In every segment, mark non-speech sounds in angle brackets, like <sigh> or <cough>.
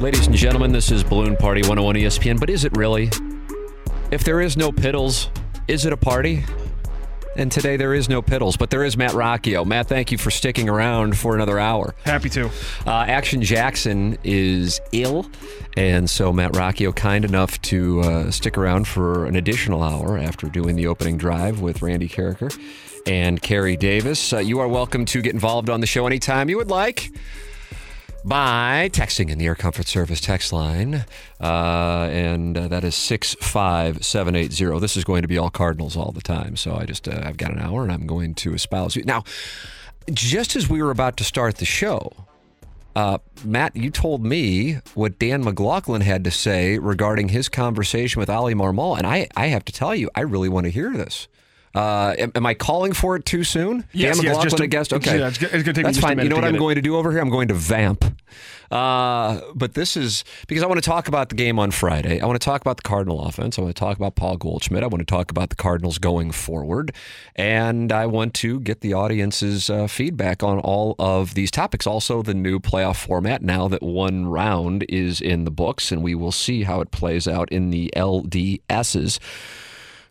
Ladies and gentlemen, this is Balloon Party 101 ESPN, but is it really? If there is no Piddles, is it a party? And today there is no Piddles, but there is Matt Rocchio. Matt, thank you for sticking around for another hour. Happy to. Uh, Action Jackson is ill, and so Matt Rocchio kind enough to uh, stick around for an additional hour after doing the opening drive with Randy Karraker and Kerry Davis. Uh, you are welcome to get involved on the show anytime you would like by texting in the Air Comfort Service text line, uh, and uh, that is six five seven eight zero. This is going to be all Cardinals all the time, so I just uh, I've got an hour, and I'm going to espouse you now. Just as we were about to start the show, uh, Matt, you told me what Dan McLaughlin had to say regarding his conversation with Oli Marmol, and I I have to tell you, I really want to hear this. Uh, am, am I calling for it too soon? Yes, Dan yes, just a- guest. Okay, yeah, it's it's gonna take me That's fine. You know what I'm it. going to do over here? I'm going to vamp. Uh, but this is because I want to talk about the game on Friday. I want to talk about the Cardinal offense. I want to talk about Paul Goldschmidt. I want to talk about the Cardinals going forward, and I want to get the audience's uh, feedback on all of these topics. Also, the new playoff format now that one round is in the books, and we will see how it plays out in the LDSs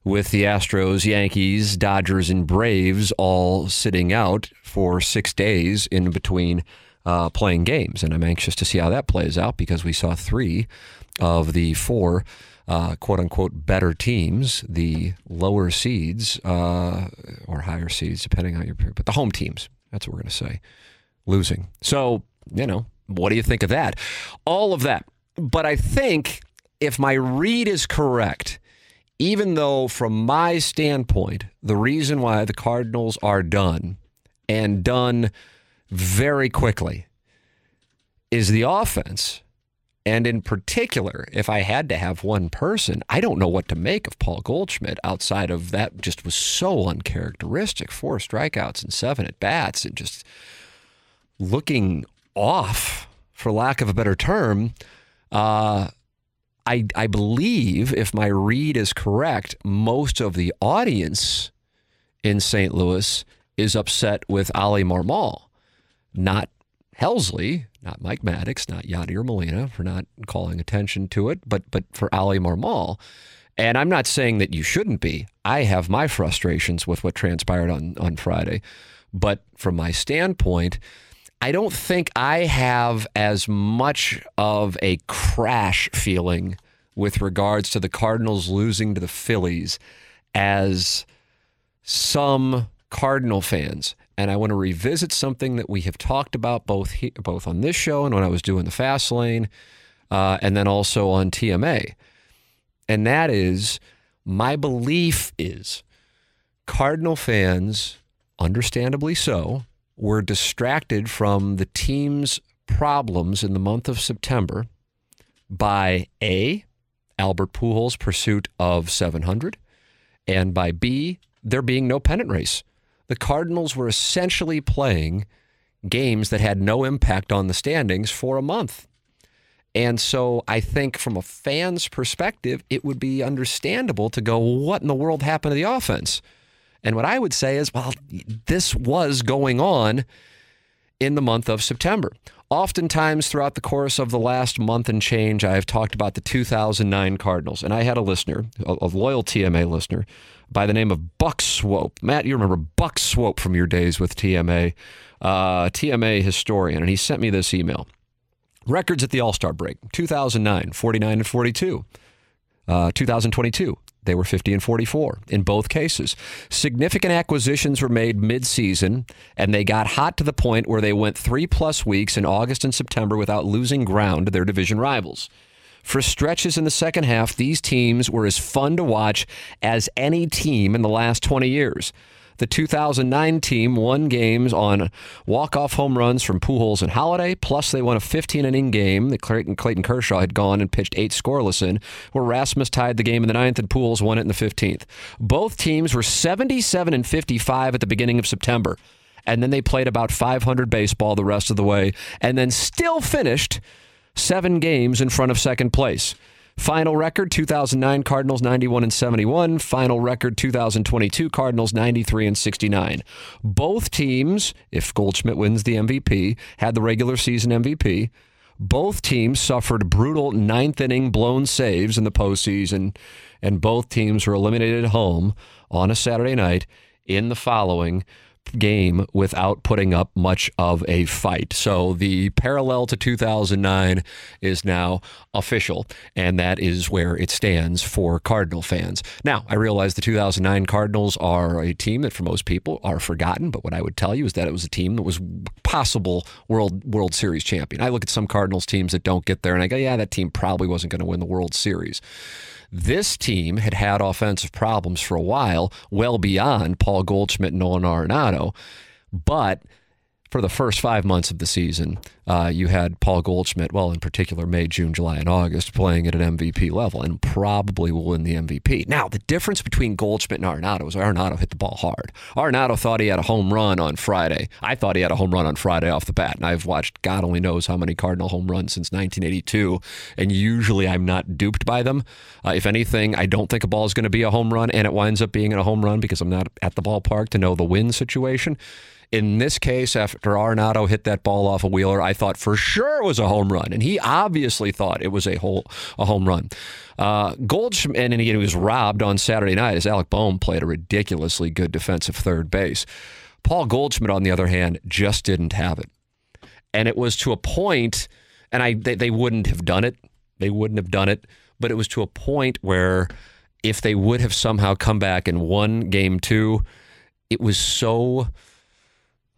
with the Astros, Yankees, Dodgers, and Braves all sitting out for six days in between uh, playing games. And I'm anxious to see how that plays out because we saw three of the four uh, quote unquote better teams, the lower seeds uh, or higher seeds, depending on your, period, but the home teams. That's what we're going to say losing. So, you know, what do you think of that? All of that. But I think if my read is correct, even though from my standpoint, the reason why the Cardinals are done and done very quickly is the offense. And in particular, if I had to have one person, I don't know what to make of Paul Goldschmidt outside of that just was so uncharacteristic. Four strikeouts and seven at bats and just looking off, for lack of a better term. Uh, I, I believe, if my read is correct, most of the audience in St. Louis is upset with Oli Marmol, not Helsley, not Mike Maddox, not Yadier Molina for not calling attention to it, but but for Oli Marmol. And I'm not saying that you shouldn't be. I have my frustrations with what transpired on, on Friday. But from my standpoint, I don't think I have as much of a crash feeling with regards to the Cardinals losing to the Phillies as some Cardinal fans. And I want to revisit something that we have talked about both he, both on this show and when I was doing the Fast Lane, uh, and then also on TMA. And that is my belief is Cardinal fans, understandably so, were distracted from the team's problems in the month of September by A, Albert Pujols' pursuit of 700, and by B, there being no pennant race. The Cardinals were essentially playing games that had no impact on the standings for a month. And so I think from a fan's perspective, it would be understandable to go, what in the world happened to the offense? And what I would say is, well, this was going on in the month of September. Oftentimes, throughout the course of the last month and change, I have talked about the 2009 Cardinals. And I had a listener, a, loyal TMA listener, by the name of Buck Swope. Matt, you remember Buck Swope from your days with TMA, uh, TMA historian. And he sent me this email. Records at the All Star break 2009, 49 and 42. Uh, 2022, they were 50 and 44 in both cases. Significant acquisitions were made mid-season, and they got hot to the point where they went three plus weeks in August and September without losing ground to their division rivals. For stretches in the second half, these teams were as fun to watch as any team in the last 20 years. The 2009 team won games on walk-off home runs from Pujols and Holliday, plus they won a 15-inning game that Clayton, Kershaw had gone and pitched eight scoreless in, where Rasmus tied the game in the ninth and Pujols won it in the 15th. Both teams were 77 and 55 at the beginning of September, and then they played about 500 baseball the rest of the way, and then still finished seven games in front of second place. Final record 2009 Cardinals 91 and 71. Final record 2022 Cardinals 93 and 69. Both teams, if Goldschmidt wins the MVP, had the regular season MVP. Both teams suffered brutal ninth inning blown saves in the postseason, and both teams were eliminated at home on a Saturday night in the following game without putting up much of a fight. So the parallel to 2009 is now official, and that is where it stands for Cardinal fans. Now, I realize the 2009 Cardinals are a team that for most people are forgotten, but what I would tell you is that it was a team that was possible World World Series champion. I look at some Cardinals teams that don't get there and I go, yeah, that team probably wasn't going to win the World Series. This team had had offensive problems for a while, well beyond Paul Goldschmidt and Nolan Arenado. But for the first five months of the season, uh, you had Paul Goldschmidt, well, in particular, May, June, July, and August, playing at an MVP level and probably will win the MVP. Now, the difference between Goldschmidt and Arenado is Arenado hit the ball hard. Arenado thought he had a home run on Friday. I thought he had a home run on Friday off the bat, and I've watched God only knows how many Cardinal home runs since 1982, and usually I'm not duped by them. Uh, if anything, I don't think a ball is going to be a home run, and it winds up being a home run because I'm not at the ballpark to know the win situation. In this case, after Arenado hit that ball off a Wheeler, I thought for sure it was a home run, and he obviously thought it was a whole a home run. Uh, Goldschmidt, and he was robbed on Saturday night as Alec Bohm played a ridiculously good defensive third base. Paul Goldschmidt, on the other hand, just didn't have it, and it was to a point, and I they, they wouldn't have done it. They wouldn't have done it, but it was to a point where if they would have somehow come back and won game two, it was so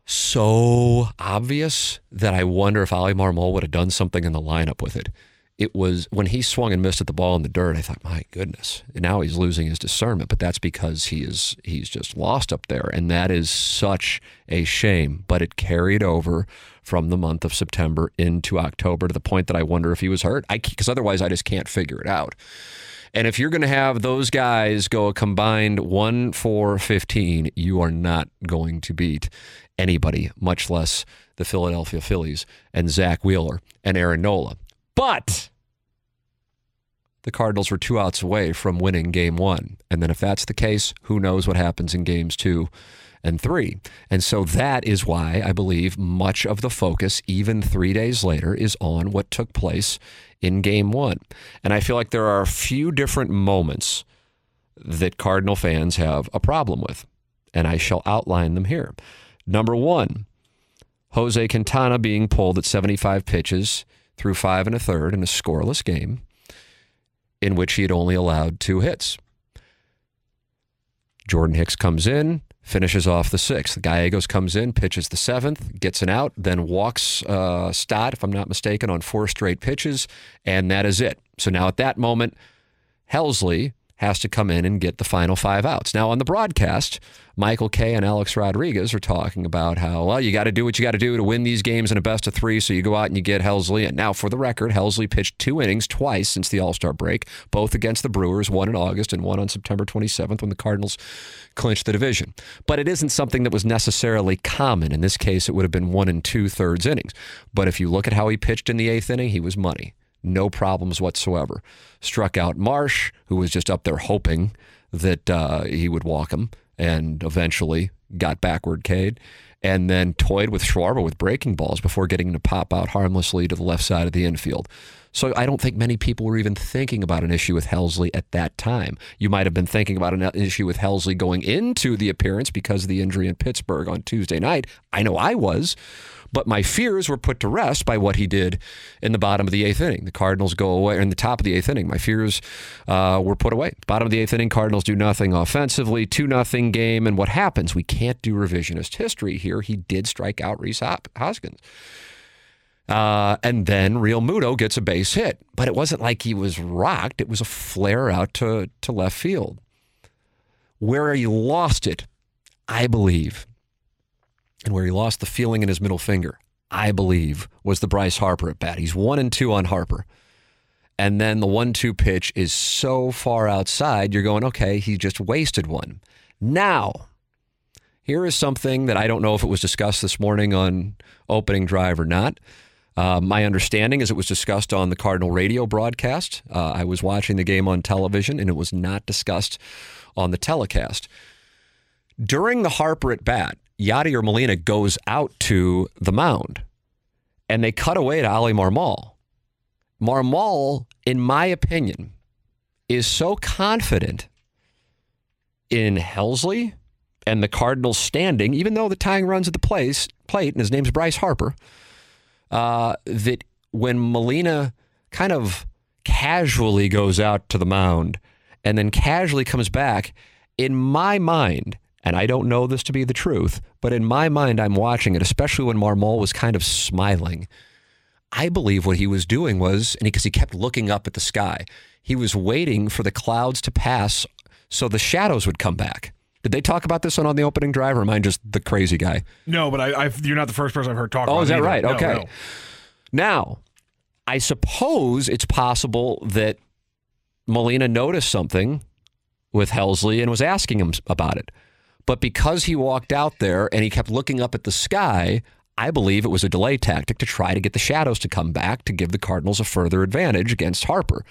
so obvious that I wonder if Oli Marmol would have done something in the lineup with it. It was when he swung and missed at the ball in the dirt. I thought, my goodness, and now he's losing his discernment. But that's because he is he's just lost up there, and that is such a shame. But it carried over from the month of September into October to the point that I wonder if he was hurt. I because otherwise I just can't figure it out. And if you're going to have those guys go a combined 1 4 15, you are not going to beat anybody, much less the Philadelphia Phillies and Zack Wheeler and Aaron Nola. But the Cardinals were two outs away from winning game one. And then if that's the case, who knows what happens in games two and three. And so that is why I believe much of the focus, even three days later, is on what took place in game one. And I feel like there are a few different moments that Cardinal fans have a problem with. And I shall outline them here. Number one, Jose Quintana being pulled at 75 pitches through five and a third in a scoreless game in which he had only allowed two hits. Jordan Hicks comes in, finishes off the sixth. Gallegos comes in, pitches the seventh, gets an out, then walks uh, Stott, if I'm not mistaken, on four straight pitches, and that is it. So now at that moment, Helsley has to come in and get the final five outs. Now, on the broadcast, Michael Kay and Alex Rodriguez are talking about how, well, you got to do what you got to do to win these games in a best of three. So you go out and you get Helsley. And now, for the record, Helsley pitched two innings twice since the All Star break, both against the Brewers, one in August and one on September 27th when the Cardinals clinched the division. But it isn't something that was necessarily common. In this case, it would have been one and two thirds innings. But if you look at how he pitched in the eighth inning, he was money no problems whatsoever. Struck out Marsh, who was just up there hoping that uh, he would walk him, and eventually got backward K'd. And then toyed with Schwarber with breaking balls before getting to pop out harmlessly to the left side of the infield. So I don't think many people were even thinking about an issue with Helsley at that time. You might have been thinking about an issue with Helsley going into the appearance because of the injury in Pittsburgh on Tuesday night. I know I was. But my fears were put to rest by what he did in the bottom of the eighth inning. The Cardinals go away, in the top of the eighth inning. My fears uh, were put away. Bottom of the eighth inning, Cardinals do nothing offensively, 2 nothing game. And what happens? We can't do revisionist history here. He did strike out Rhys Hoskins. Uh, and then Realmuto gets a base hit, but it wasn't like he was rocked. It was a flare out to, to left field. Where he lost it I believe, and where he lost the feeling in his middle finger, I believe, was the Bryce Harper at bat. He's one and two on Harper. And then the one two pitch is so far outside, you're going, okay, he just wasted one. Now, here is something that I don't know if it was discussed this morning on opening drive or not. Uh, my understanding is it was discussed on the Cardinal radio broadcast. Uh, I was watching the game on television and it was not discussed on the telecast. During the Harper at bat, Yadier Molina goes out to the mound and they cut away to Oli Marmol. Marmol, in my opinion, is so confident in Helsley and the Cardinals standing, even though the tying runs at the place, plate, and his name's Bryce Harper, uh, that when Molina kind of casually goes out to the mound and then casually comes back, in my mind, and I don't know this to be the truth, but in my mind, I'm watching it, especially when Marmol was kind of smiling. I believe what he was doing was, and because he, he kept looking up at the sky, he was waiting for the clouds to pass so the shadows would come back. Did they talk about this one on the opening drive, or am I just the crazy guy? No, but I, I've, you're not the first person I've heard talk. Oh, is that either. right? No, okay. no. Now, I suppose it's possible that Molina noticed something with Helsley and was asking him about it. But because he walked out there and he kept looking up at the sky, I believe it was a delay tactic to try to get the shadows to come back to give the Cardinals a further advantage against Harper.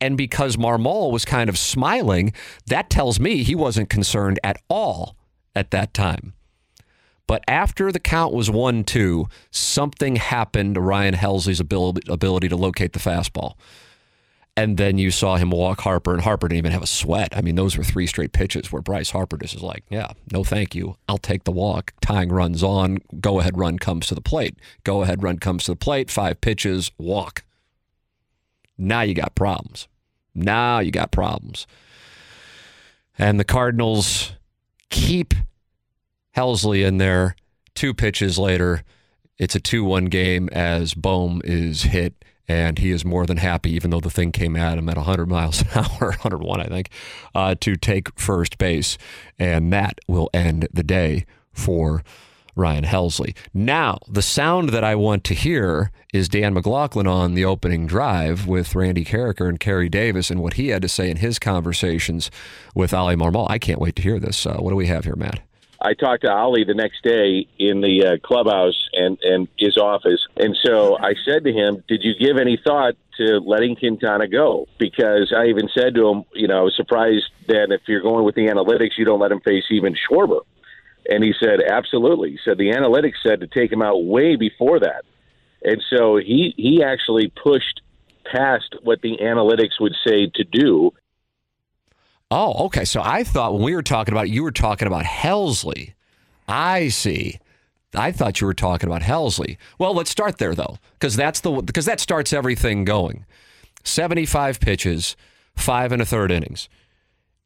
And because Marmol was kind of smiling, that tells me he wasn't concerned at all at that time. But after the count was 1 2, something happened to Ryan Helsley's ability, ability to locate the fastball. And then you saw him walk Harper, and Harper didn't even have a sweat. I mean, those were three straight pitches where Bryce Harper just is like, yeah, no thank you. I'll take the walk. Tying runs on. Go ahead run comes to the plate. Go ahead run comes to the plate. Five pitches, walk. Now you got problems. Now you got problems. And the Cardinals keep Helsley in there. Two pitches later, it's a 2 1 game as Bohm is hit, and he is more than happy, even though the thing came at him at 100 <laughs> miles an hour, 101, I think, uh, to take first base. And that will end the day for Ryan Helsley. Now, the sound that I want to hear is Dan McLaughlin on the opening drive with Randy Karraker and Kerry Davis and what he had to say in his conversations with Oli Marmol. I can't wait to hear this. Uh, what do we have here, Matt? I talked to Oli the next day in the uh, clubhouse and, and his office. And so I said to him, Did you give any thought to letting Quintana go? Because I even said to him, You know, I was surprised that if you're going with the analytics, you don't let him face even Schwarber. And he said, Absolutely. He said the analytics said to take him out way before that. And so he, he actually pushed past what the analytics would say to do Oh, okay. So I thought when we were talking about it, you were talking about Helsley. I see. I thought you were talking about Helsley. Well, let's start there though, because that's the because that starts everything going. Seventy-five pitches, five and a third innings,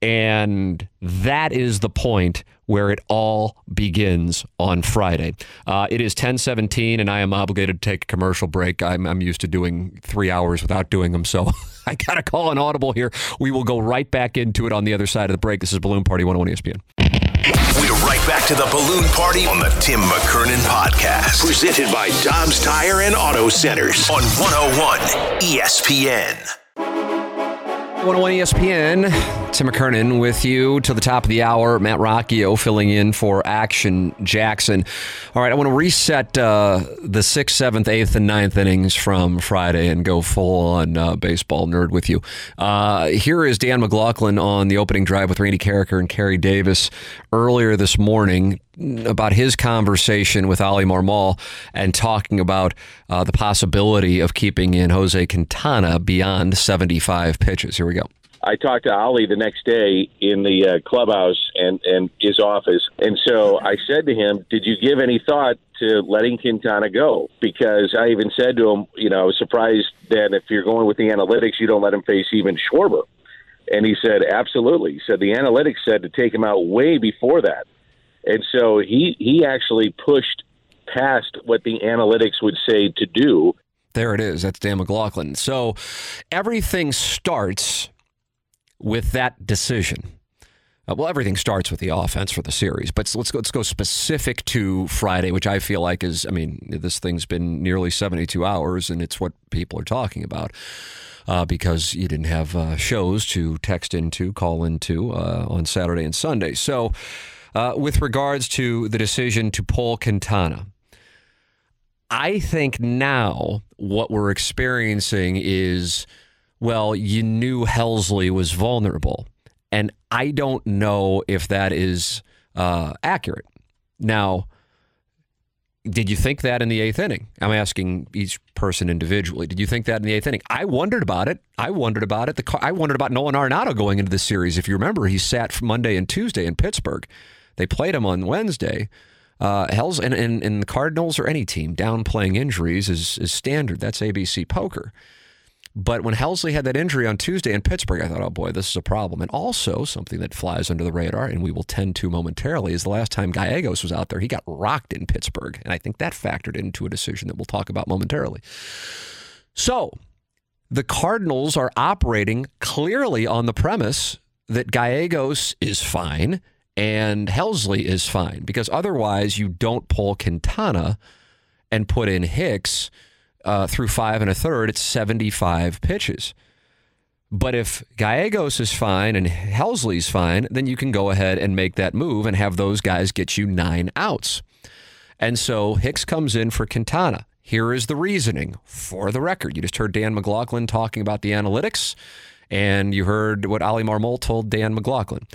and that is the point where it all begins on Friday. Uh, it is 10:17, and I am obligated to take a commercial break. I'm, I'm used to doing three hours without doing them, so <laughs> I got to call an audible here. We will go right back into it on the other side of the break. This is Balloon Party 101 ESPN. We're right back to the balloon party on the Tim McKernan podcast, presented by Dobbs Tire and Auto Centers on 101 ESPN. 101 ESPN, Tim McKernan with you till the top of the hour. Matt Rocchio filling in for Action Jackson. All right, I want to reset uh, the sixth, seventh, eighth, and ninth innings from Friday and go full on uh, baseball nerd with you. Uh, here is Dan McLaughlin on the opening drive with Randy Karraker and Kerry Davis earlier this morning about his conversation with Oli Marmol and talking about uh, the possibility of keeping in Jose Quintana beyond 75 pitches. Here we go. I talked to Oli the next day in the uh, clubhouse and, and his office. And so I said to him, Did you give any thought to letting Quintana go? Because I even said to him, You know, I was surprised that if you're going with the analytics, you don't let him face even Schwarber. And he said, Absolutely. He said the analytics said to take him out way before that. And so he, he actually pushed past what the analytics would say to do. There it is. That's Dan McLaughlin. So everything starts with that decision. Uh, well, everything starts with the offense for the series, but let's go, let's go specific to Friday, which I feel like is, I mean, this thing's been nearly 72 hours, and it's what people are talking about. Uh, because you didn't have uh, shows to text into, call into uh, on Saturday and Sunday. So, uh, with regards to the decision to pull Quintana, I think now what we're experiencing is well, you knew Helsley was vulnerable. And I don't know if that is uh, accurate. Now, did you think that in the eighth inning? I'm asking each person individually. Did you think that in the eighth inning? I wondered about it. I wondered about it. The, I wondered about Nolan Arenado going into this series. If you remember, he sat for Monday and Tuesday in Pittsburgh. They played him on Wednesday. Uh, Hell's and, and, and the Cardinals or any team downplaying injuries is, is standard. That's ABC poker. But when Helsley had that injury on Tuesday in Pittsburgh, I thought, oh boy, this is a problem. And also, something that flies under the radar, and we will tend to momentarily, is the last time Gallegos was out there, he got rocked in Pittsburgh. And I think that factored into a decision that we'll talk about momentarily. So, the Cardinals are operating clearly on the premise that Gallegos is fine and Helsley is fine, because otherwise, you don't pull Quintana and put in Hicks uh, through five and a third, it's 75 pitches. But if Gallegos is fine and Helsley's fine, then you can go ahead and make that move and have those guys get you nine outs. And so Hicks comes in for Quintana. Here is the reasoning for the record. You just heard Dan McLaughlin talking about the analytics, and you heard what Oli Marmol told Dan McLaughlin.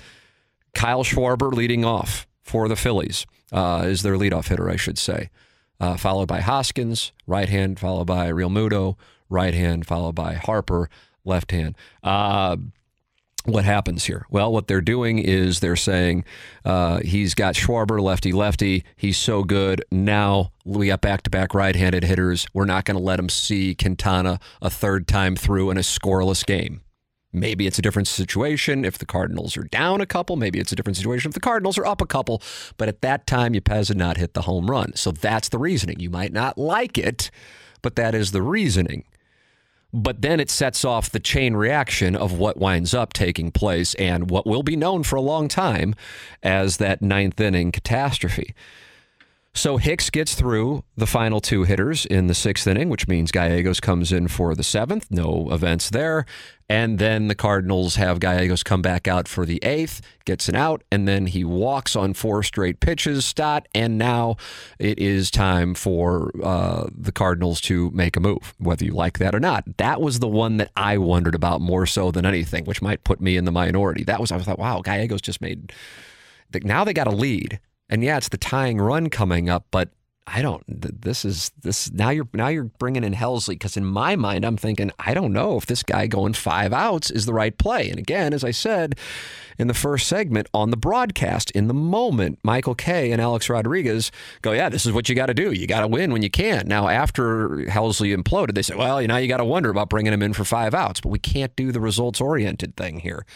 Kyle Schwarber leading off for the Phillies uh, is their leadoff hitter, I should say uh, followed by Hoskins, right hand, followed by Realmuto, right hand, followed by Harper, left hand. Uh, what happens here? Well, what they're doing is they're saying uh, he's got Schwarber, lefty, lefty. He's so good. Now we got back to back right handed hitters. We're not going to let him see Quintana a third time through in a scoreless game. Maybe it's a different situation if the Cardinals are down a couple. Maybe it's a different situation if the Cardinals are up a couple. But at that time, Yepez had not hit the home run. So that's the reasoning. You might not like it, but that is the reasoning. But then it sets off the chain reaction of what winds up taking place and what will be known for a long time as that ninth inning catastrophe. So Hicks gets through the final two hitters in the sixth inning, which means Gallegos comes in for the seventh. No events there. And then the Cardinals have Gallegos come back out for the eighth, gets an out, and then he walks on four straight pitches, Stott. And now it is time for uh, the Cardinals to make a move, whether you like that or not. That was the one that I wondered about more so than anything, which might put me in the minority. That was, I thought, wow, Gallegos just made. Now they got a lead and yeah, it's the tying run coming up, but I don't. This is this now. You're now you're bringing in Helsley because in my mind I'm thinking I don't know if this guy going five outs is the right play. And again, as I said in the first segment on the broadcast, in the moment, Michael Kay and Alex Rodriguez go, "Yeah, this is what you got to do. You got to win when you can." Now, after Helsley imploded, they say, "Well, you know, you got to wonder about bringing him in for five outs," but we can't do the results oriented thing here.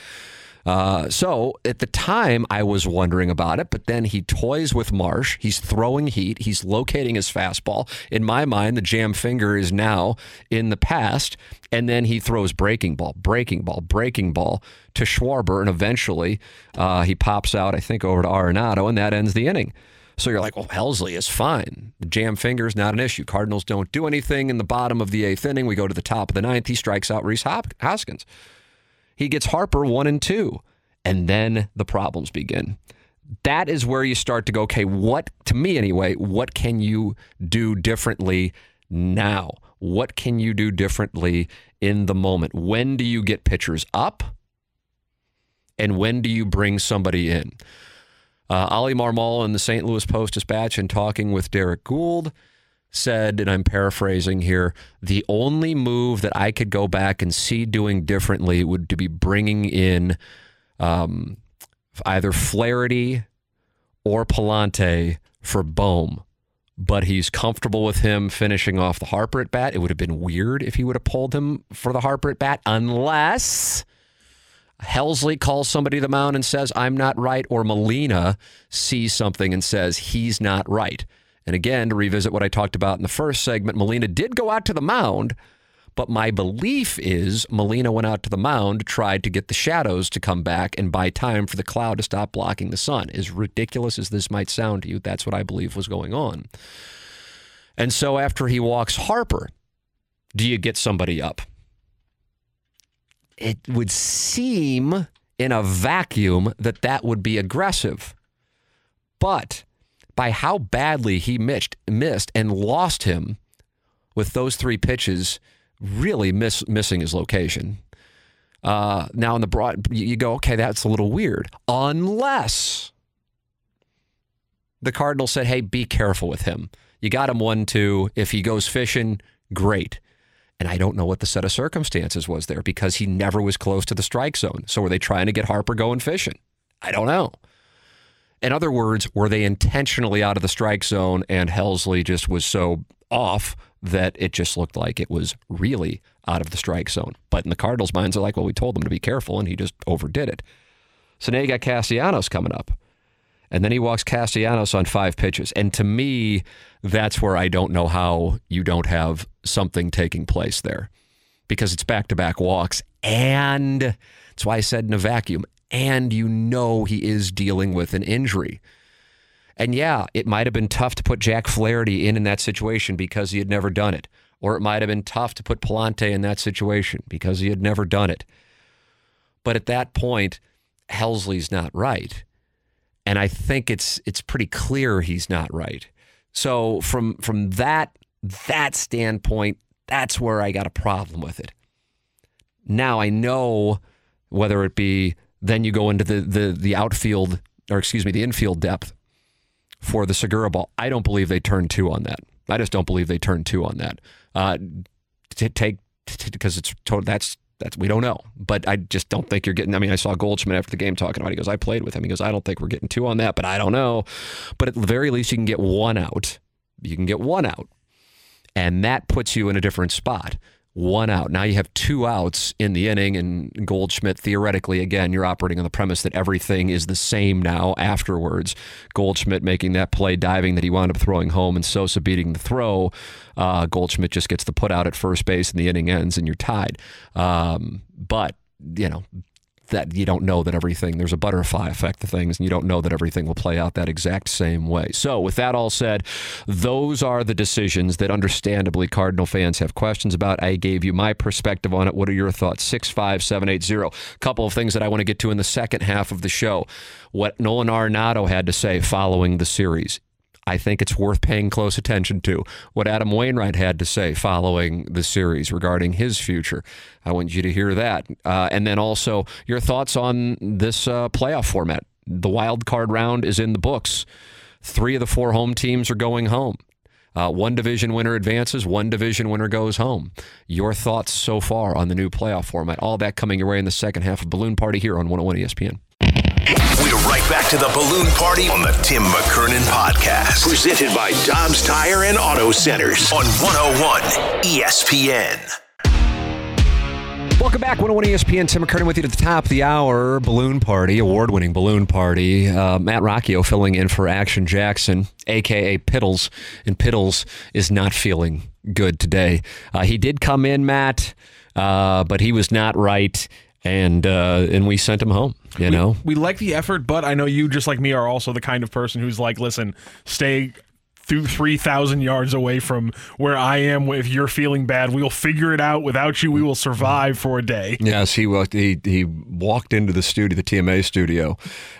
Uh, so at the time, I was wondering about it, but then he toys with Marsh. He's throwing heat. He's locating his fastball. In my mind, the jam finger is now in the past. And then he throws breaking ball, breaking ball, breaking ball to Schwarber. And eventually uh, he pops out, I think, over to Arenado, and that ends the inning. So you're like, well, Helsley is fine. The jam finger is not an issue. Cardinals don't do anything in the bottom of the eighth inning. We go to the top of the ninth. He strikes out Rhys Hoskins. He gets Harper one and two. And then the problems begin. That is where you start to go, okay, what, to me anyway, what can you do differently now? What can you do differently in the moment? When do you get pitchers up? And when do you bring somebody in? Uh, Oli Marmol in the St. Louis Post Dispatch and talking with Derrick Goold said, and I'm paraphrasing here, the only move that I could go back and see doing differently would to be bringing in um, either Flaherty or Pallante for Bohm. But he's comfortable with him finishing off the Harper at bat. It would have been weird if he would have pulled him for the Harper at bat, unless Helsley calls somebody to the mound and says, I'm not right, or Molina sees something and says, he's not right. And again, to revisit what I talked about in the first segment, Molina did go out to the mound, But my belief is Molina went out to the mound, tried to get the shadows to come back and buy time for the cloud to stop blocking the sun. As ridiculous as this might sound to you, that's what I believe was going on. And so after he walks Harper, do you get somebody up? It would seem in a vacuum that that would be aggressive. But by how badly he missed, missed and lost him with those three pitches, really miss, missing his location. Uh, now in the broad, you go, okay, that's a little weird, unless the Cardinals said, hey, be careful with him. You got him one, two. If he goes fishing, great. And I don't know what the set of circumstances was there because he never was close to the strike zone. So were they trying to get Harper going fishing? I don't know. In other words, were they intentionally out of the strike zone and Helsley just was so off that it just looked like it was really out of the strike zone? But in the Cardinals' minds, they're like, well, we told them to be careful and he just overdid it. So now you got Castellanos coming up. And then he walks Castellanos on five pitches. And to me, that's where I don't know how you don't have something taking place there because it's back to back walks. And that's why I said in a vacuum. And you know he is dealing with an injury. And yeah, it might have been tough to put Jack Flaherty in in that situation because he had never done it. Or it might have been tough to put Pallante in that situation because he had never done it. But at that point, Helsley's not right and I think it's it's pretty clear he's not right. So from from that that standpoint, that's where I got a problem with it. Now I know whether it be then you go into the the the outfield or excuse me the infield depth for the Segura ball. I don't believe they turned two on that. I just don't believe they turned two on that. Uh, to take because it's total, that's that's we don't know, but I just don't think you're getting. I mean, I saw Goldschmidt after the game talking about. It. He goes, "I played with him." He goes, "I don't think we're getting two on that, but I don't know." But at the very least, you can get one out. You can get one out, and that puts you in a different spot. One out. Now you have two outs in the inning, and Goldschmidt theoretically, again, you're operating on the premise that everything is the same now afterwards. Goldschmidt making that play, diving that he wound up throwing home, and Sosa beating the throw. Uh, Goldschmidt just gets the put out at first base, and the inning ends, and you're tied. Um, but you know, that you don't know that everything there's a butterfly effect to things and you don't know that everything will play out that exact same way. So with that all said, those are the decisions that understandably Cardinal fans have questions about. I gave you my perspective on it. What are your thoughts? 65780. A couple of things that I want to get to in the second half of the show. What Nolan Arenado had to say following the series. I think it's worth paying close attention to what Adam Wainwright had to say following the series regarding his future. I want you to hear that. Uh, and then also your thoughts on this uh, playoff format. The wild card round is in the books. Three of the four home teams are going home. Uh, one division winner advances, one division winner goes home. Your thoughts so far on the new playoff format? All that coming your way in the second half of Balloon Party here on 101 ESPN. We're right back to the balloon party on the Tim McKernan podcast. Presented by Dobbs Tire and Auto Centers on 101 ESPN. Welcome back, 101 ESPN. Tim McKernan with you at the top of the hour. Balloon Party, award winning Balloon Party. Uh, Matt Rocchio filling in for Action Jackson, aka Piddles. And Piddles is not feeling good today. Uh, he did come in, Matt, uh, but he was not right and uh, and we sent him home. You we, know, we like the effort, but I know you, just like me, are also the kind of person who's like, listen, stay through 3,000 yards away from where I am. If you're feeling bad, we'll figure it out. Without you, we will survive for a day. Yes, he walked, he, he walked into the studio, the TMA studio,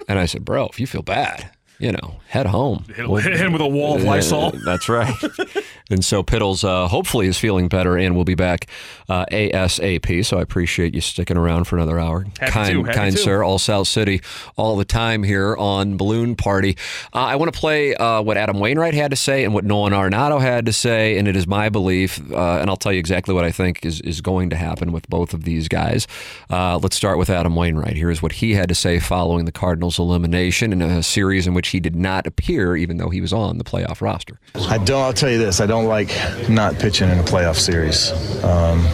and I said, bro, if you feel bad, you know, head home. Hit, hit him with a wall of Lysol. that's right. <laughs> and so Piddles uh, hopefully is feeling better and will be back uh, ASAP. So I appreciate you sticking around for another hour. Happy kind, to, kind to. sir. All South City, all the time here on Balloon Party. Uh, I want to play uh, what Adam Wainwright had to say and what Nolan Arenado had to say, and it is my belief, uh, and I'll tell you exactly what I think is is going to happen with both of these guys. Uh, let's start with Adam Wainwright. Here's what he had to say following the Cardinals' elimination in a series in which he did not appear, even though he was on the playoff roster. I don't. I'll tell you this. I don't like not pitching in a playoff series. Um,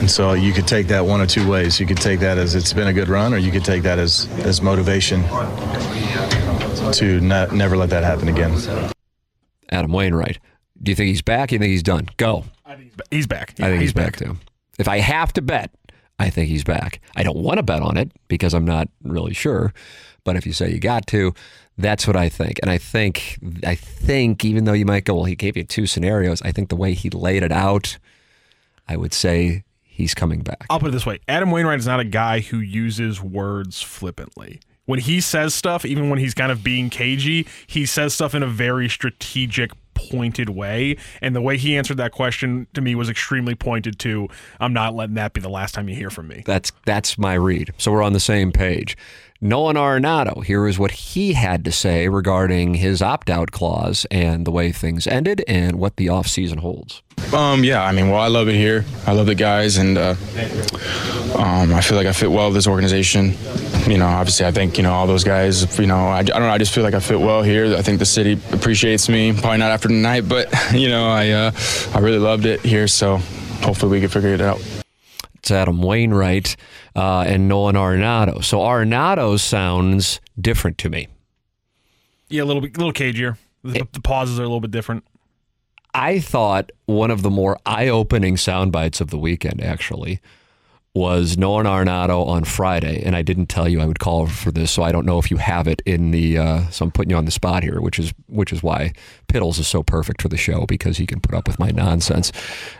and so you could take that one or two ways. You could take that as it's been a good run, or you could take that as as motivation to not, never let that happen again. Adam Wainwright. Do you think he's back? Do you think he's done? Go. He's back. I think he's, back. too. If I have to bet, I think he's back. I don't want to bet on it because I'm not really sure. But if you say you got to, that's what I think. And I think, I think, even though you might go, well, he gave you two scenarios. I think the way he laid it out, I would say he's coming back. I'll put it this way: Adam Wainwright is not a guy who uses words flippantly. When he says stuff, even when he's kind of being cagey, he says stuff in a very strategic, pointed way. And the way he answered that question to me was extremely pointed to. I'm not letting that be the last time you hear from me. That's that's my read. So we're on the same page. Nolan Arenado, here is what he had to say regarding his opt-out clause and the way things ended and what the offseason holds. Um, yeah, I mean, well, I love it here. I love the guys, and uh, um, I feel like I fit well with this organization. You know, obviously, I think you know all those guys. You know, I, I don't know. I just feel like I fit well here. I think the city appreciates me. Probably not after tonight, but <laughs> you know, I uh, I really loved it here. So hopefully, we can figure it out. It's Adam Wainwright uh, and Nolan Arenado. So Arenado sounds different to me. Yeah, a little bit, a little cagier. The, the pauses are a little bit different. I thought one of the more eye-opening sound bites of the weekend actually was Nolan Arenado on Friday, and I didn't tell you I would call for this, so I don't know if you have it in the. Uh, so I'm putting you on the spot here, which is which is why Piddles is so perfect for the show because he can put up with my nonsense.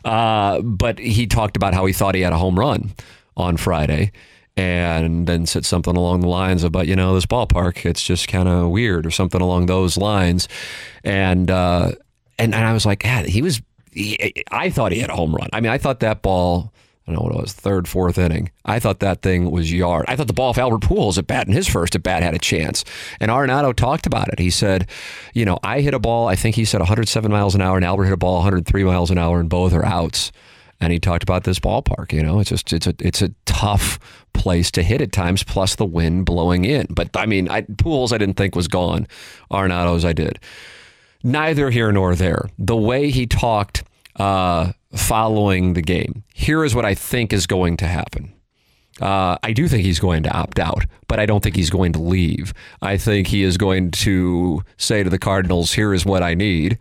Uh, but he talked about how he thought he had a home run on Friday. And then said something along the lines of, but you know, this ballpark, it's just kind of weird, or something along those lines. And uh, and, and I was like, yeah, he was. He, I thought he had a home run. I mean, I thought that ball. I don't know what it was, third, fourth inning. I thought that thing was yard. I thought the ball, if Albert Pujols at bat in his first at bat had a chance. And Arenado talked about it. He said, you know, I hit a ball, I think he said 107 miles an hour, and Albert hit a ball 103 miles an hour, and both are outs. And he talked about this ballpark. You know, it's just it's a it's a tough place to hit at times. Plus the wind blowing in. But I mean, I, Pujols I didn't think was gone. Arenado's I did neither here nor there. The way he talked uh, following the game. Here is what I think is going to happen. Uh, I do think he's going to opt out, but I don't think he's going to leave. I think he is going to say to the Cardinals, here is what I need.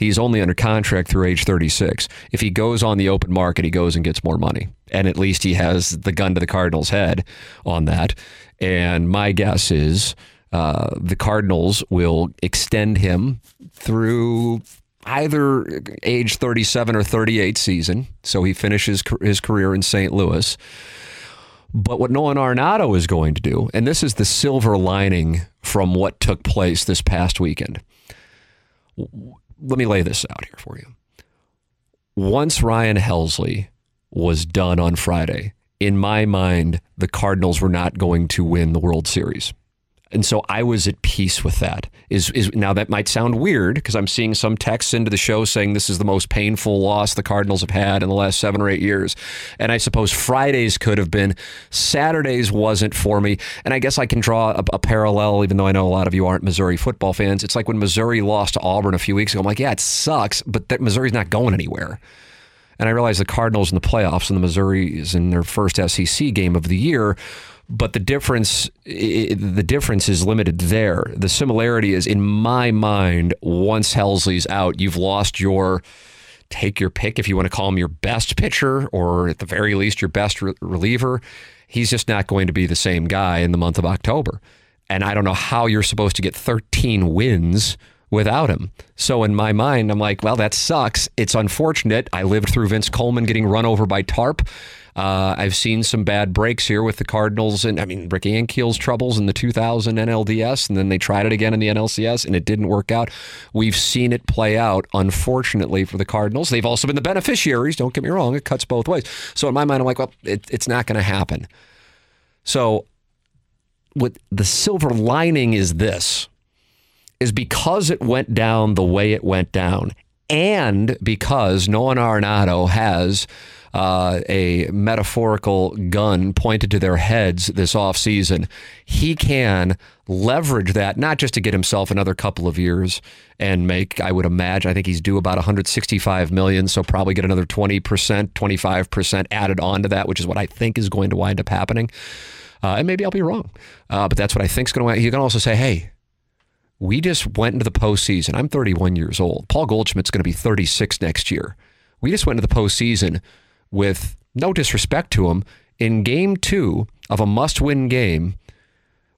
He's only under contract through age 36. If he goes on the open market, he goes and gets more money. And at least he has the gun to the Cardinals' head on that. And my guess is uh, the Cardinals will extend him through either age 37 or 38 season. So he finishes his career in St. Louis. But what Nolan Arenado is going to do, and this is the silver lining from what took place this past weekend. Let me lay this out here for you. Once Ryan Helsley was done on Friday, in my mind, the Cardinals were not going to win the World Series. And so I was at peace with that. Is is now that might sound weird because I'm seeing some texts into the show saying this is the most painful loss the Cardinals have had in the last seven or eight years. And I suppose Fridays could have been. Saturdays wasn't for me. And I guess I can draw a, a parallel, even though I know a lot of you aren't Missouri football fans. It's like when Missouri lost to Auburn a few weeks ago. I'm like, yeah, it sucks, but that Missouri's not going anywhere. And I realize the Cardinals in the playoffs and the Missouri is in their first SEC game of the year but the difference the difference is limited there. The similarity is in my mind once Helsley's out, you've lost your take your pick if you want to call him your best pitcher or at the very least your best re- reliever. He's just not going to be the same guy in the month of October. And I don't know how you're supposed to get 13 wins without him. So in my mind, I'm like, well, that sucks. It's unfortunate. I lived through Vince Coleman getting run over by Tarp. Uh, I've seen some bad breaks here with the Cardinals, and I mean Rick Ankiel's troubles in the 2000 NLDS, and then they tried it again in the NLCS, and it didn't work out. We've seen it play out, unfortunately, for the Cardinals. They've also been the beneficiaries. Don't get me wrong; it cuts both ways. So in my mind, I'm like, well, it, it's not going to happen. So, what the silver lining is this is because it went down the way it went down, and because Nolan Arenado has uh, a metaphorical gun pointed to their heads this offseason, he can leverage that not just to get himself another couple of years and make, I would imagine, I think he's due about 165 million, so probably get another 20%, 25% added on to that, which is what I think is going to wind up happening. Uh, and maybe I'll be wrong, uh, but that's what I think is going to. You can also say, hey, we just went into the postseason. I'm 31 years old. Paul Goldschmidt's going to be 36 next year. We just went into the postseason with no disrespect to him in game two of a must win game.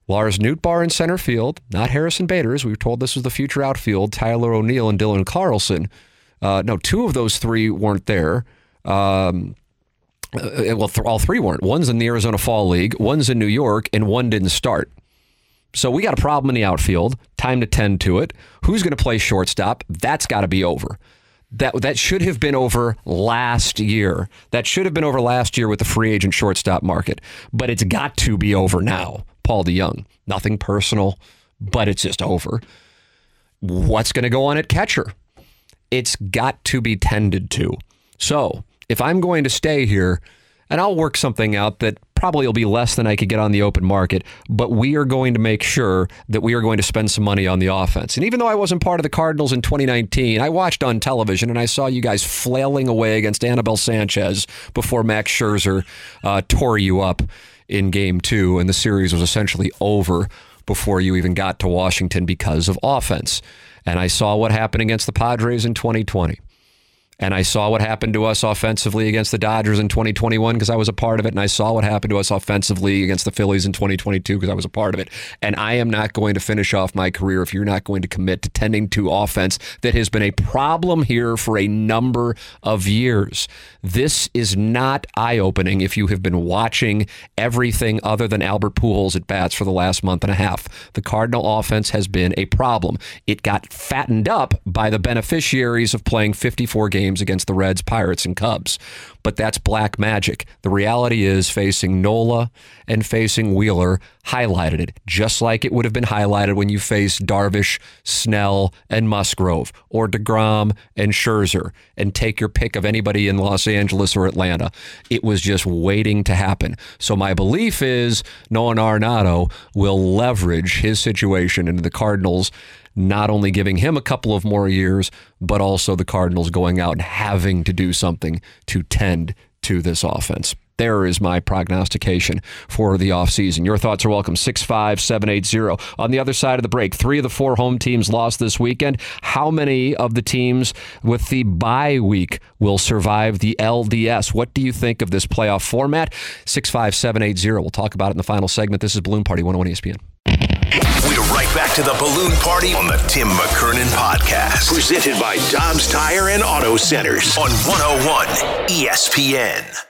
Lars Nootbaar in center field, not Harrison Bader. as We were told this was the future outfield. Tyler O'Neill and Dylan Carlson. Uh, no, two of those three weren't there. Um, uh, well, th- all three weren't. One's in the Arizona Fall League, one's in New York, and one didn't start. So we got a problem in the outfield. Time to tend to it. Who's going to play shortstop? That's got to be over. That that should have been over last year. That should have been over last year with the free agent shortstop market. But it's got to be over now. Paul DeJong. Nothing personal, but it's just over. What's going to go on at catcher? It's got to be tended to. So if I'm going to stay here, and I'll work something out that probably will be less than I could get on the open market, but we are going to make sure that we are going to spend some money on the offense. And even though I wasn't part of the Cardinals in 2019, I watched on television and I saw you guys flailing away against Anibal Sanchez before Max Scherzer uh, tore you up in game two, and the series was essentially over before you even got to Washington because of offense. And I saw what happened against the Padres in 2020. And I saw what happened to us offensively against the Dodgers in 2021 because I was a part of it. And I saw what happened to us offensively against the Phillies in 2022 because I was a part of it. And I am not going to finish off my career if you're not going to commit to tending to offense that has been a problem here for a number of years. This is not eye opening if you have been watching everything other than Albert Pujols at bats for the last month and a half. The Cardinal offense has been a problem. It got fattened up by the beneficiaries of playing 54 games games against the Reds, Pirates, and Cubs. But that's black magic. The reality is facing Nola and facing Wheeler highlighted it, just like it would have been highlighted when you faced Darvish, Snell, and Musgrove, or DeGrom and Scherzer, and take your pick of anybody in Los Angeles or Atlanta. It was just waiting to happen. So my belief is Nolan Arenado will leverage his situation into the Cardinals not only giving him a couple of more years, but also the Cardinals going out and having to do something to tend to this offense. There is my prognostication for the offseason. Your thoughts are welcome. 65780. On the other side of the break, three of the four home teams lost this weekend. How many of the teams with the bye week will survive the LDS? What do you think of this playoff format? 65780. We'll talk about it in the final segment. This is Balloon Party 101 ESPN. We're right back to the balloon party on the Tim McKernan podcast. Presented by Dobbs Tire and Auto Centers on 101 ESPN.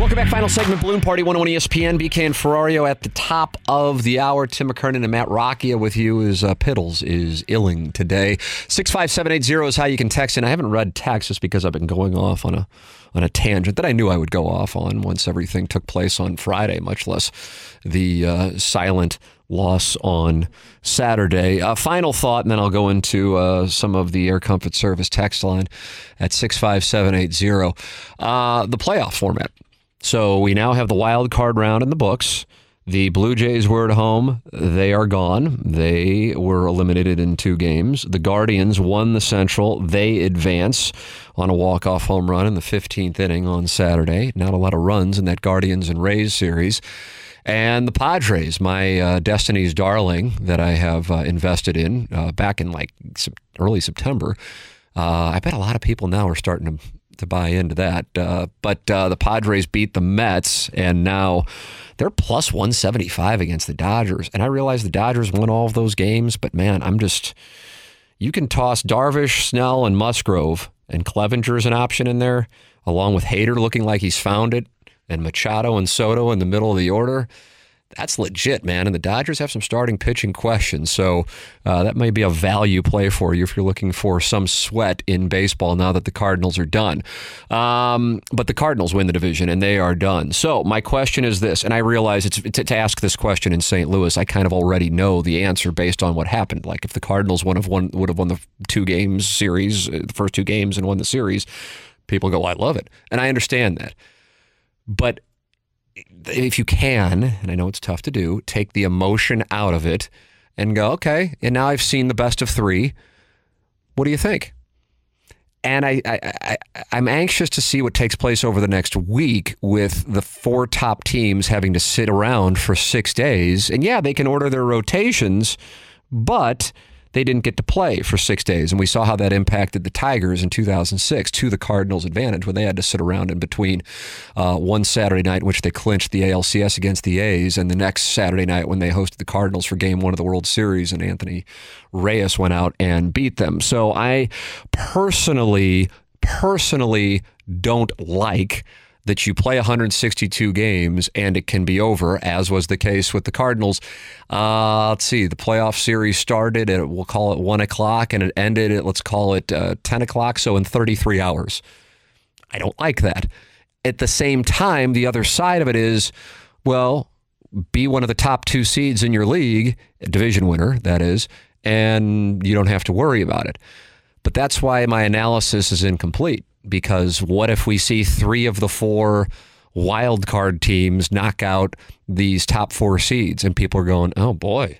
Welcome back. Final segment, Balloon Party 101 ESPN. BK and Ferrario at the top of the hour. Tim McKernan and Matt Rocchio with you as uh, Piddles is illing today. 65780 is how you can text in. I haven't read text just because I've been going off on a on a tangent that I knew I would go off on once everything took place on Friday, much less the uh, silent loss on Saturday. Uh, final thought, and then I'll go into uh, some of the Air Comfort Service text line at 65780. Uh, the playoff format. So we now have the wild card round in the books. The Blue Jays were at home. They are gone. They were eliminated in two games. The Guardians won the Central. They advance on a walk-off home run in the 15th inning on Saturday. Not a lot of runs in that Guardians and Rays series. And the Padres, my uh, Destiny's darling that I have uh, invested in uh, back in like early September. Uh, I bet a lot of people now are starting to to buy into that. Uh, but the Padres beat the Mets, and now they're plus 175 against the Dodgers. And I realize the Dodgers won all of those games, but man, I'm just. You can toss Darvish, Snell, and Musgrove, and Clevinger's an option in there, along with Hader looking like he's found it, and Machado and Soto in the middle of the order that's legit, man. And the Dodgers have some starting pitching questions. So uh, that may be a value play for you if you're looking for some sweat in baseball now that the Cardinals are done. Um, but the Cardinals win the division and they are done. So my question is this, and I realize it's to, to ask this question in St. Louis, I kind of already know the answer based on what happened. Like if the Cardinals would have won, would have won the two games series, uh, the first two games, and won the series, people go, "I love it," and I understand that. But if you can, and I know it's tough to do, take the emotion out of it and go, okay, and now I've seen the best of three. What do you think? And I, I, I, am anxious to see what takes place over the next week with the four top teams having to sit around for six days. And yeah, they can order their rotations, but they didn't get to play for six days. And we saw how that impacted the Tigers in 2006 to the Cardinals' advantage when they had to sit around in between uh, one Saturday night in which they clinched the ALCS against the A's and the next Saturday night when they hosted the Cardinals for game one of the World Series and Anthony Reyes went out and beat them. So I personally, personally don't like that you play 162 games and it can be over, as was the case with the Cardinals. Uh, let's see, the playoff series started at, we'll call it 1 o'clock, and it ended at, let's call it uh, 10 o'clock, so in 33 hours. I don't like that. At the same time, the other side of it is, well, be one of the top two seeds in your league, division winner, that is, and you don't have to worry about it. But that's why my analysis is incomplete because what if we see three of the four wild card teams knock out these top four seeds and people are going, oh boy,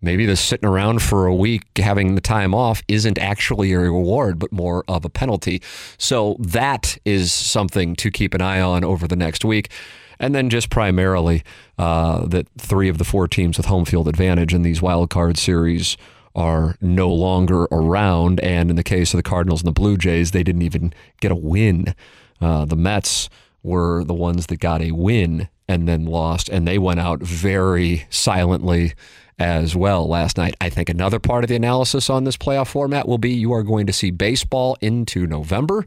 maybe this sitting around for a week having the time off isn't actually a reward, but more of a penalty. So that is something to keep an eye on over the next week. And then just primarily uh, that three of the four teams with home field advantage in these wild card series are no longer around. And in the case of the Cardinals and the Blue Jays, they didn't even get a win. Uh, the Mets were the ones that got a win and then lost, and they went out very silently as well last night. I think another part of the analysis on this playoff format will be you are going to see baseball into November,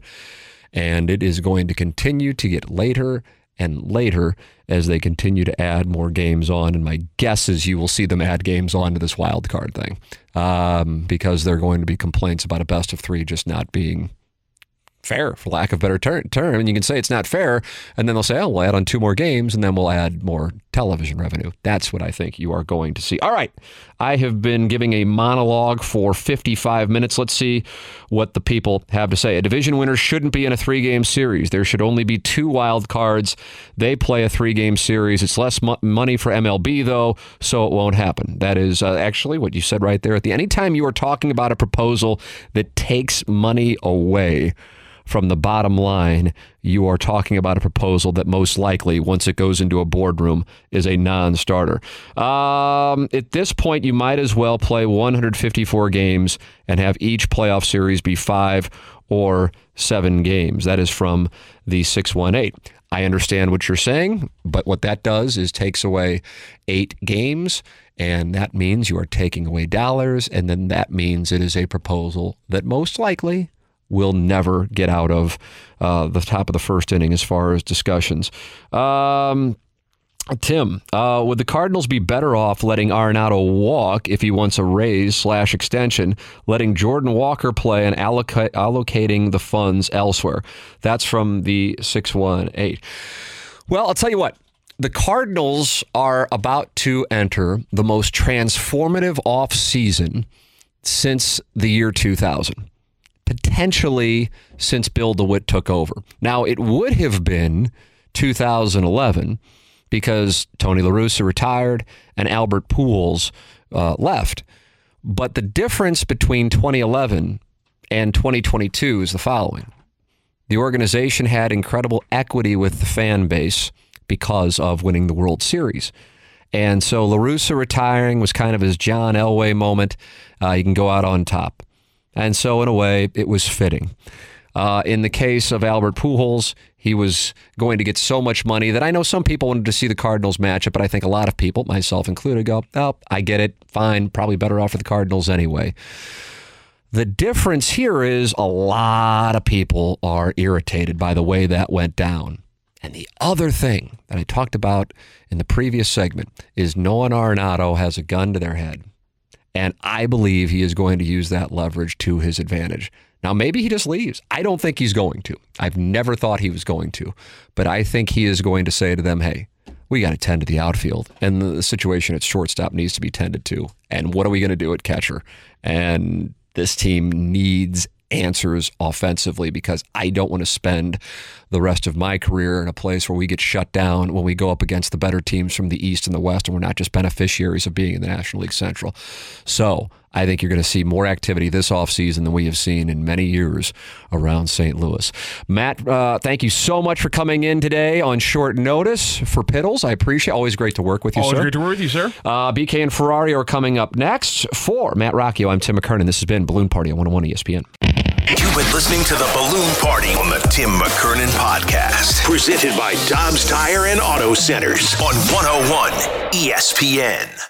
and it is going to continue to get later and later as they continue to add more games on. And my guess is you will see them add games on to this wild card thing um, because there are going to be complaints about a best of three just not being fair, for lack of better ter- term. And you can say it's not fair, and then they'll say, "Oh, we'll add on two more games, and then we'll add more television revenue." That's what I think you are going to see. All right, I have been giving a monologue for 55 minutes. Let's see what the people have to say. A division winner shouldn't be in a three-game series. There should only be two wild cards. They play a three-game series. It's less mo- money for MLB though, so it won't happen. That is uh, actually what you said right there. At the anytime you are talking about a proposal that takes money away from the bottom line, you are talking about a proposal that most likely, once it goes into a boardroom, is a non starter. Um, at this point, you might as well play 154 games and have each playoff series be five or seven games. That is from the 618. I understand what you're saying, but what that does is takes away eight games. And that means you are taking away dollars. And then that means it is a proposal that most likely will never get out of uh, the top of the first inning as far as discussions. Um, Tim, uh, would the Cardinals be better off letting Arenado walk if he wants a raise slash extension, letting Jordan Walker play and alloc- allocating the funds elsewhere? That's from the 618. Well, I'll tell you what. The Cardinals are about to enter the most transformative offseason since the year 2000 potentially since Bill DeWitt took over. Now, it would have been 2011 because Tony La Russa retired and Albert Pujols uh, left. But the difference between 2011 and 2022 is the following. The organization had incredible equity with the fan base because of winning the World Series. And so La Russa retiring was kind of his John Elway moment. Uh, he can go out on top. And so, in a way, it was fitting. Uh, in the case of Albert Pujols, he was going to get so much money that I know some people wanted to see the Cardinals match it, but I think a lot of people, myself included, go, oh, I get it. Fine. Probably better off for the Cardinals anyway. The difference here is a lot of people are irritated by the way that went down. And the other thing that I talked about in the previous segment is Nolan Arenado has a gun to their head. And I believe he is going to use that leverage to his advantage. Now, maybe he just leaves. I don't think he's going to. I've never thought he was going to. But I think he is going to say to them, hey, we got to tend to the outfield. And the situation at shortstop needs to be tended to. And what are we going to do at catcher? And this team needs answers offensively because I don't want to spend the rest of my career in a place where we get shut down when we go up against the better teams from the East and the West, and we're not just beneficiaries of being in the National League Central. So I think you're going to see more activity this offseason than we have seen in many years around St. Louis. Matt, uh, thank you so much for coming in today on short notice for Piddles. I appreciate Always great to work with you, sir. Always sir. great to work with you, sir. Uh, BK and Ferrari are coming up next. For Matt Rocchio, I'm Tim McKernan. This has been Balloon Party on 101 ESPN. You've been listening to the Balloon Party on the Tim McKernan Podcast. Presented by Dobbs Tire and Auto Centers on 101 ESPN.